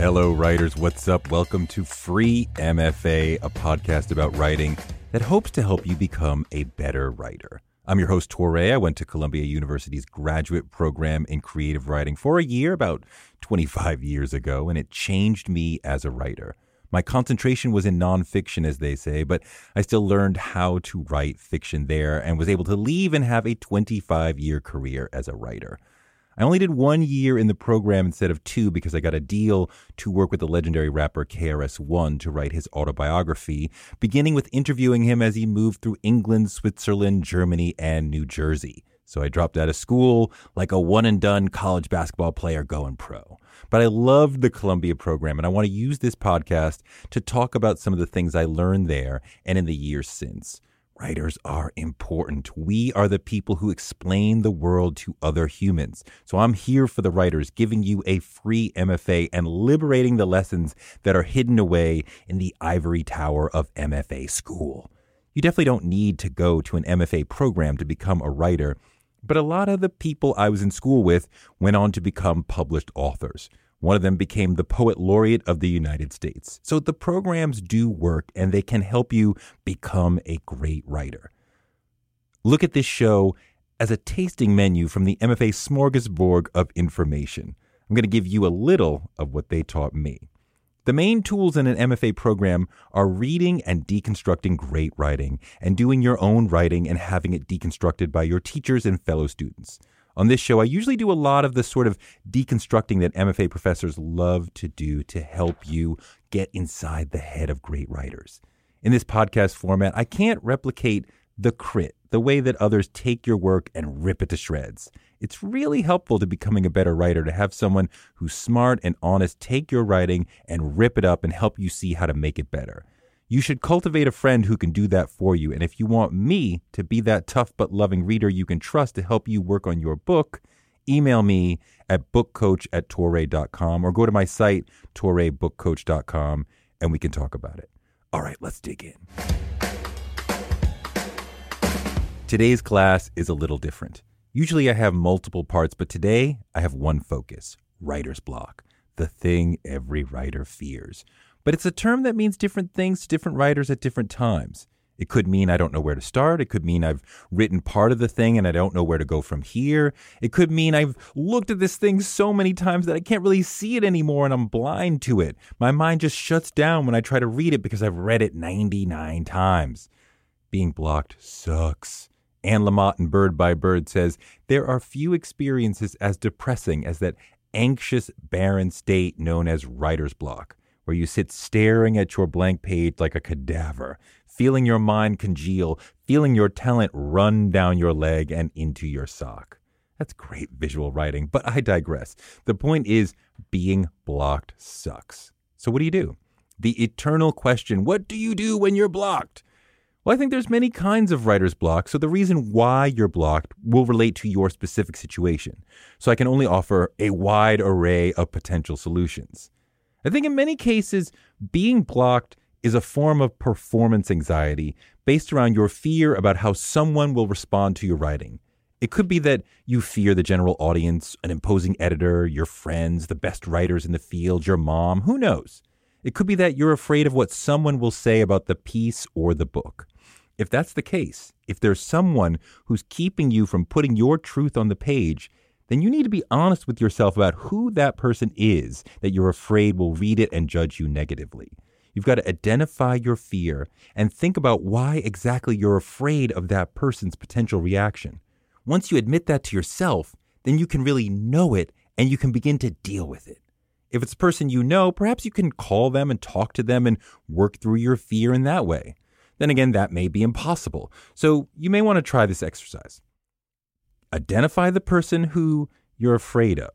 Hello, writers. What's up? Welcome to Free MFA, a podcast about writing that hopes to help you become a better writer. I'm your host, Touré. I went to Columbia University's graduate program in creative writing for a year, about 25 years ago, and it changed me as a writer. My concentration was in nonfiction, as they say, but I still learned how to write fiction there and was able to leave and have a 25 year career as a writer. I only did one year in the program instead of two because I got a deal to work with the legendary rapper KRS-One to write his autobiography, beginning with interviewing him as he moved through England, Switzerland, Germany, and New Jersey. So I dropped out of school like a one and done college basketball player going pro. But I loved the Columbia program, and I want to use this podcast to talk about some of the things I learned there and in the years since. Writers are important. We are the people who explain the world to other humans. So I'm here for the writers, giving you a free MFA and liberating the lessons that are hidden away in the ivory tower of MFA school. You definitely don't need to go to an MFA program to become a writer, but a lot of the people I was in school with went on to become published authors. One of them became the Poet Laureate of the United States. So the programs do work and they can help you become a great writer. Look at this show as a tasting menu from the MFA smorgasbord of information. I'm going to give you a little of what they taught me. The main tools in an MFA program are reading and deconstructing great writing, and doing your own writing and having it deconstructed by your teachers and fellow students. On this show, I usually do a lot of the sort of deconstructing that MFA professors love to do to help you get inside the head of great writers. In this podcast format, I can't replicate the crit, the way that others take your work and rip it to shreds. It's really helpful to becoming a better writer to have someone who's smart and honest take your writing and rip it up and help you see how to make it better. You should cultivate a friend who can do that for you. And if you want me to be that tough but loving reader you can trust to help you work on your book, email me at bookcoach at touré.com or go to my site, tourebookcoach.com, and we can talk about it. All right, let's dig in. Today's class is a little different. Usually I have multiple parts, but today I have one focus writer's block, the thing every writer fears. But it's a term that means different things to different writers at different times. It could mean I don't know where to start. It could mean I've written part of the thing and I don't know where to go from here. It could mean I've looked at this thing so many times that I can't really see it anymore and I'm blind to it. My mind just shuts down when I try to read it because I've read it 99 times. Being blocked sucks. Anne Lamott in Bird by Bird says there are few experiences as depressing as that anxious, barren state known as writer's block where you sit staring at your blank page like a cadaver, feeling your mind congeal, feeling your talent run down your leg and into your sock. That's great visual writing, but I digress. The point is, being blocked sucks. So, what do you do? The eternal question what do you do when you're blocked? Well, I think there's many kinds of writer's block, so the reason why you're blocked will relate to your specific situation. So I can only offer a wide array of potential solutions. I think in many cases, being blocked is a form of performance anxiety based around your fear about how someone will respond to your writing. It could be that you fear the general audience, an imposing editor, your friends, the best writers in the field, your mom, who knows? It could be that you're afraid of what someone will say about the piece or the book. If that's the case, if there's someone who's keeping you from putting your truth on the page, then you need to be honest with yourself about who that person is that you're afraid will read it and judge you negatively. You've got to identify your fear and think about why exactly you're afraid of that person's potential reaction. Once you admit that to yourself, then you can really know it and you can begin to deal with it. If it's a person you know, perhaps you can call them and talk to them and work through your fear in that way. Then again, that may be impossible. So you may want to try this exercise. Identify the person who you're afraid of.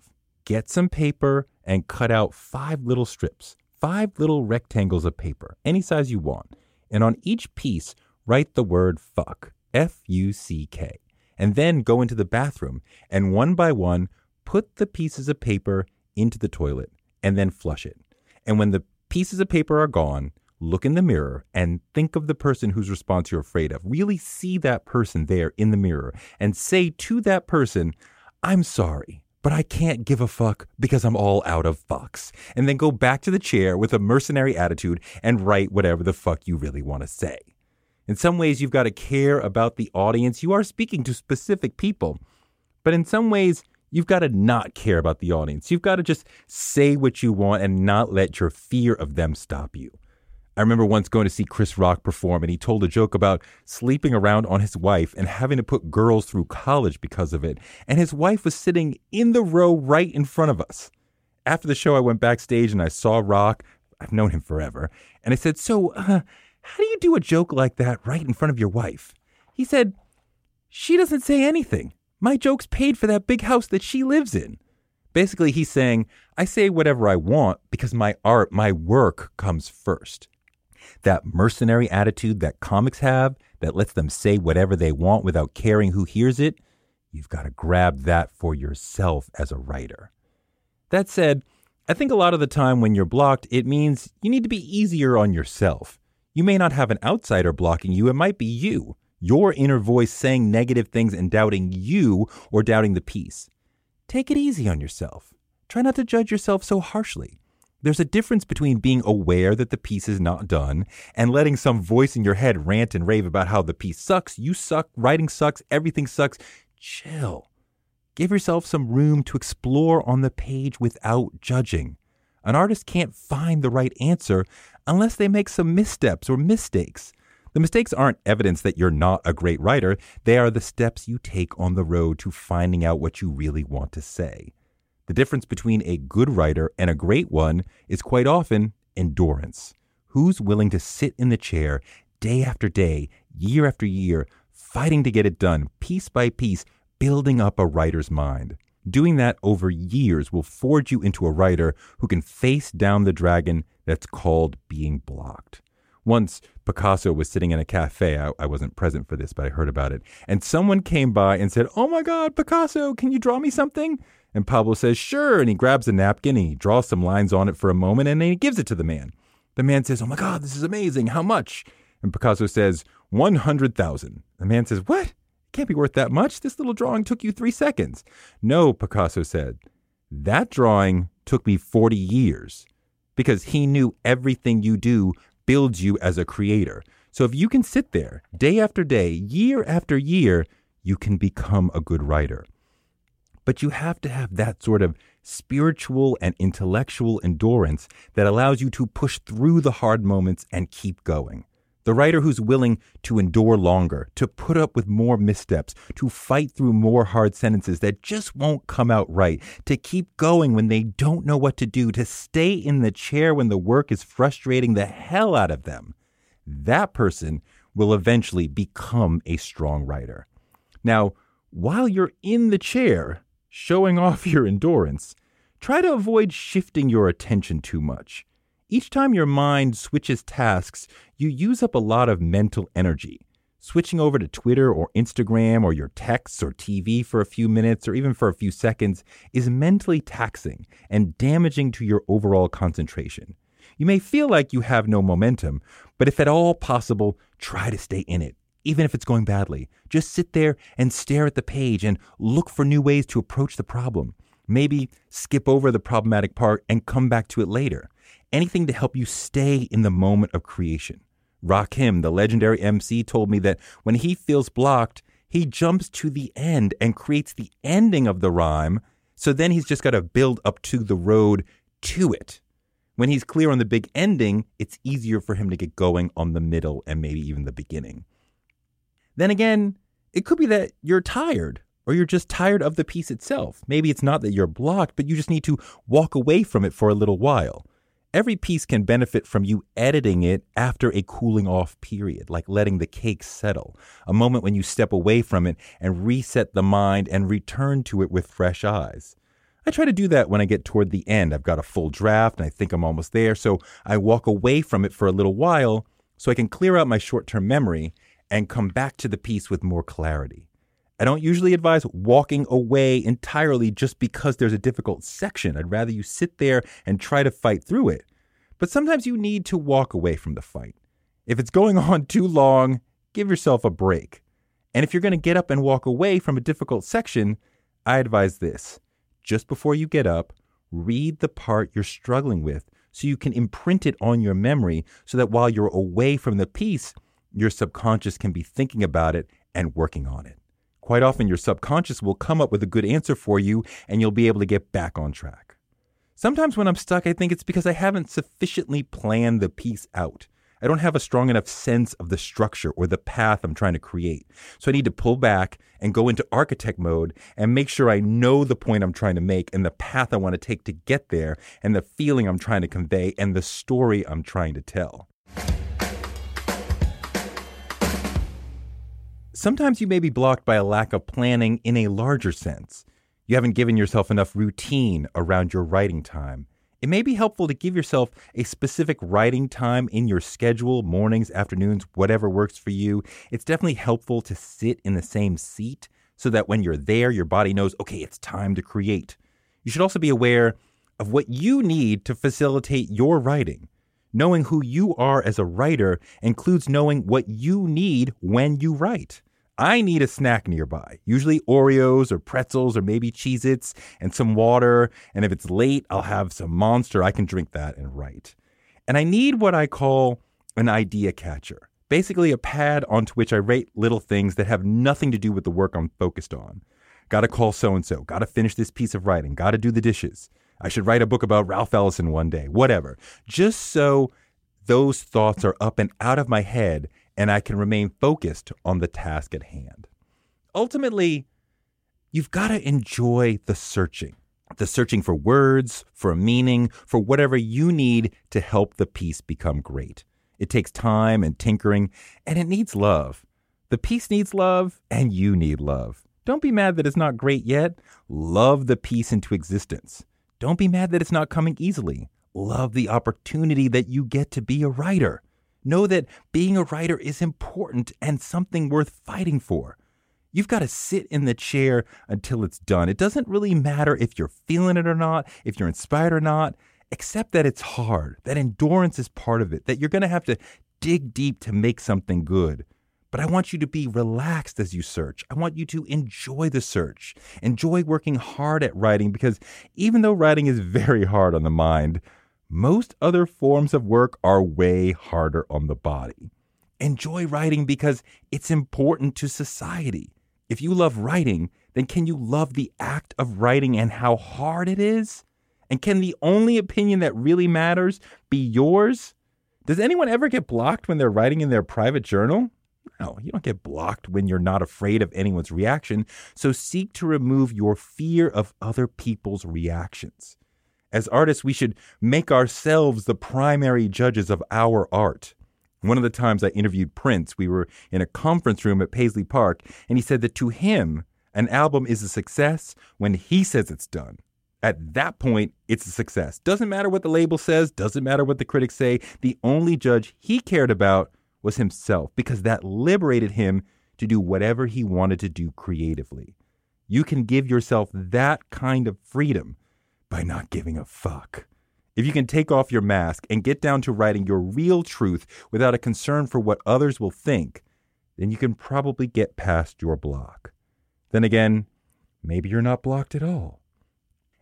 Get some paper and cut out five little strips, five little rectangles of paper, any size you want. And on each piece, write the word fuck, F U C K. And then go into the bathroom and one by one, put the pieces of paper into the toilet and then flush it. And when the pieces of paper are gone, look in the mirror and think of the person whose response you're afraid of. Really see that person there in the mirror and say to that person, I'm sorry, but I can't give a fuck because I'm all out of fucks. And then go back to the chair with a mercenary attitude and write whatever the fuck you really want to say. In some ways, you've got to care about the audience. You are speaking to specific people. But in some ways, you've got to not care about the audience. You've got to just say what you want and not let your fear of them stop you. I remember once going to see Chris Rock perform, and he told a joke about sleeping around on his wife and having to put girls through college because of it. And his wife was sitting in the row right in front of us. After the show, I went backstage and I saw Rock. I've known him forever. And I said, So, uh, how do you do a joke like that right in front of your wife? He said, She doesn't say anything. My joke's paid for that big house that she lives in. Basically, he's saying, I say whatever I want because my art, my work comes first that mercenary attitude that comics have that lets them say whatever they want without caring who hears it, you've got to grab that for yourself as a writer. That said, I think a lot of the time when you're blocked, it means you need to be easier on yourself. You may not have an outsider blocking you, it might be you, your inner voice saying negative things and doubting you or doubting the piece. Take it easy on yourself. Try not to judge yourself so harshly. There's a difference between being aware that the piece is not done and letting some voice in your head rant and rave about how the piece sucks, you suck, writing sucks, everything sucks. Chill. Give yourself some room to explore on the page without judging. An artist can't find the right answer unless they make some missteps or mistakes. The mistakes aren't evidence that you're not a great writer, they are the steps you take on the road to finding out what you really want to say. The difference between a good writer and a great one is quite often endurance. Who's willing to sit in the chair day after day, year after year, fighting to get it done, piece by piece, building up a writer's mind? Doing that over years will forge you into a writer who can face down the dragon that's called being blocked. Once Picasso was sitting in a cafe. I, I, wasn't present for this, but I heard about it. And someone came by and said, Oh my God, Picasso, can you draw me something? And Pablo says, Sure. And he grabs a napkin and he draws some lines on it for a moment and then he gives it to the man. The man says, Oh my God, this is amazing. How much? And Picasso says, 100,000. The man says, What? It can't be worth that much. This little drawing took you three seconds. No, Picasso said, That drawing took me 40 years because he knew everything you do builds you as a creator. So if you can sit there day after day, year after year, you can become a good writer. But you have to have that sort of spiritual and intellectual endurance that allows you to push through the hard moments and keep going. The writer who's willing to endure longer, to put up with more missteps, to fight through more hard sentences that just won't come out right, to keep going when they don't know what to do, to stay in the chair when the work is frustrating the hell out of them. That person will eventually become a strong writer. Now, while you're in the chair, showing off your endurance, try to avoid shifting your attention too much. Each time your mind switches tasks, you use up a lot of mental energy. Switching over to Twitter or Instagram or your texts or TV for a few minutes or even for a few seconds is mentally taxing and damaging to your overall concentration. You may feel like you have no momentum, but if at all possible, try to stay in it even if it's going badly. Just sit there and stare at the page and look for new ways to approach the problem. Maybe skip over the problematic part and come back to it later. Anything to help you stay in the moment of creation. Rakim, the legendary MC, told me that when he feels blocked, he jumps to the end and creates the ending of the rhyme. So then he's just got to build up to the road to it. When he's clear on the big ending, it's easier for him to get going on the middle and maybe even the beginning. Then again, it could be that you're tired or you're just tired of the piece itself. Maybe it's not that you're blocked, but you just need to walk away from it for a little while. every piece can benefit from you editing it after a cooling off period, like letting the cake settle, a moment when you step away from it and reset the mind and return to it with fresh eyes. I try to do that when I get toward the end. I've got a full draft and I think I'm almost there, so I walk away from it for a little while so I can clear out my short term memory and come back to the piece with more clarity. I don't usually advise walking away entirely just because there's a difficult section. I'd rather you sit there and try to fight through it. But sometimes you need to walk away from the fight. If it's going on too long, give yourself a break. And if you're going to get up and walk away from a difficult section, I advise this. Just before you get up, read the part you're struggling with so you can imprint it on your memory so that while you're away from the piece, your subconscious can be thinking about it and working on it. Quite often, your subconscious will come up with a good answer for you and you'll be able to get back on track. Sometimes when I'm stuck, I think it's because I haven't sufficiently planned the piece out. I don't have a strong enough sense of the structure or the path I'm trying to create. So I need to pull back and go into architect mode and make sure I know the point I'm trying to make and the path I want to take to get there and the feeling I'm trying to convey and the story I'm trying to tell. Sometimes you may be blocked by a lack of planning in a larger sense. You haven't given yourself enough routine around your writing time. It may be helpful to give yourself a specific writing time in your schedule, mornings, afternoons, whatever works for you. It's definitely helpful to sit in the same seat so that when you're there, your body knows, okay, it's time to create. You should also be aware of what you need to facilitate your writing. Knowing who you are as a writer includes knowing what you need when you write. I need a snack nearby, usually Oreos or pretzels or maybe Cheez Its and some water. And if it's late, I'll have some monster. I can drink that and write. And I need what I call an idea catcher, basically a pad onto which I write little things that have nothing to do with the work I'm focused on. Gotta call so and so, gotta finish this piece of writing, gotta do the dishes. I should write a book about Ralph Ellison one day, whatever. Just so those thoughts are up and out of my head and I can remain focused on the task at hand. Ultimately, you've got to enjoy the searching, the searching for words, for meaning, for whatever you need to help the piece become great. It takes time and tinkering, and it needs love. The piece needs love, and you need love. Don't be mad that it's not great yet. Love the piece into existence. Don't be mad that it's not coming easily. Love the opportunity that you get to be a writer. Know that being a writer is important and something worth fighting for. You've got to sit in the chair until it's done. It doesn't really matter if you're feeling it or not, if you're inspired or not, except that it's hard, that endurance is part of it, that you're going to have to dig deep to make something good. But I want you to be relaxed as you search. I want you to enjoy the search, enjoy working hard at writing because even though writing is very hard on the mind, most other forms of work are way harder on the body. Enjoy writing because it's important to society. If you love writing, then can you love the act of writing and how hard it is? And can the only opinion that really matters be yours? Does anyone ever get blocked when they're writing in their private journal? No, you don't get blocked when you're not afraid of anyone's reaction. So seek to remove your fear of other people's reactions. As artists, we should make ourselves the primary judges of our art. One of the times I interviewed Prince, we were in a conference room at Paisley Park, and he said that to him, an album is a success when he says it's done. At that point, it's a success. Doesn't matter what the label says, doesn't matter what the critics say. The only judge he cared about was himself because that liberated him to do whatever he wanted to do creatively. You can give yourself that kind of freedom by not giving a fuck. If you can take off your mask and get down to writing your real truth without a concern for what others will think, then you can probably get past your block. Then again, maybe you're not blocked at all.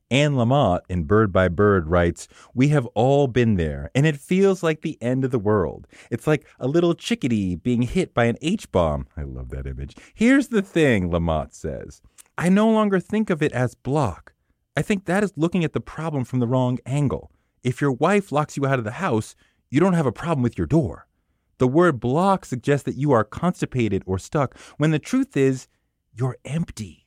Anne Lamott in Bird by Bird writes, We have all been there, and it feels like the end of the world. It's like a little chickadee being hit by an H bomb. I love that image. Here's the thing, Lamott says I no longer think of it as block. I think that is looking at the problem from the wrong angle. If your wife locks you out of the house, you don't have a problem with your door. The word block suggests that you are constipated or stuck, when the truth is, you're empty.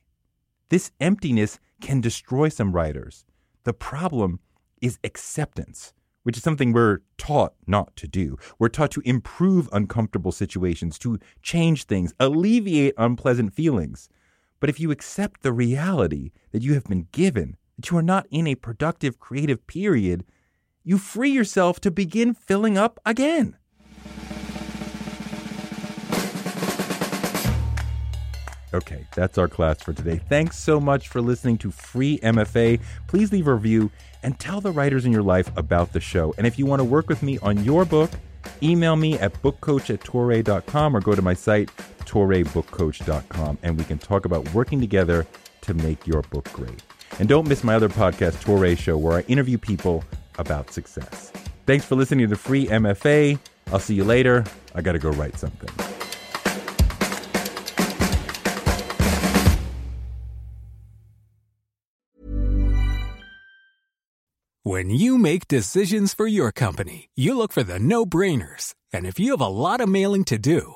This emptiness can destroy some writers. The problem is acceptance. which is something we're taught not to do. We're taught to improve uncomfortable situations, to change things, alleviate unpleasant feelings. But if you accept the reality that you have been given, that you are not in a productive creative period, you free yourself to begin filling up again. Okay, that's our class for today. Thanks so much for listening to Free MFA. Please leave a review and tell the writers in your life about the show. And if you want to work with me on your book, email me at bookcoach at or go to my site, tourebookcoach.com, and we can talk about working together to make your book great. And don't miss my other podcast, Touré Show, where I interview people about success. Thanks for listening to the Free MFA. I'll see you later. I got to go write something. When you make decisions for your company, you look for the no brainers. And if you have a lot of mailing to do,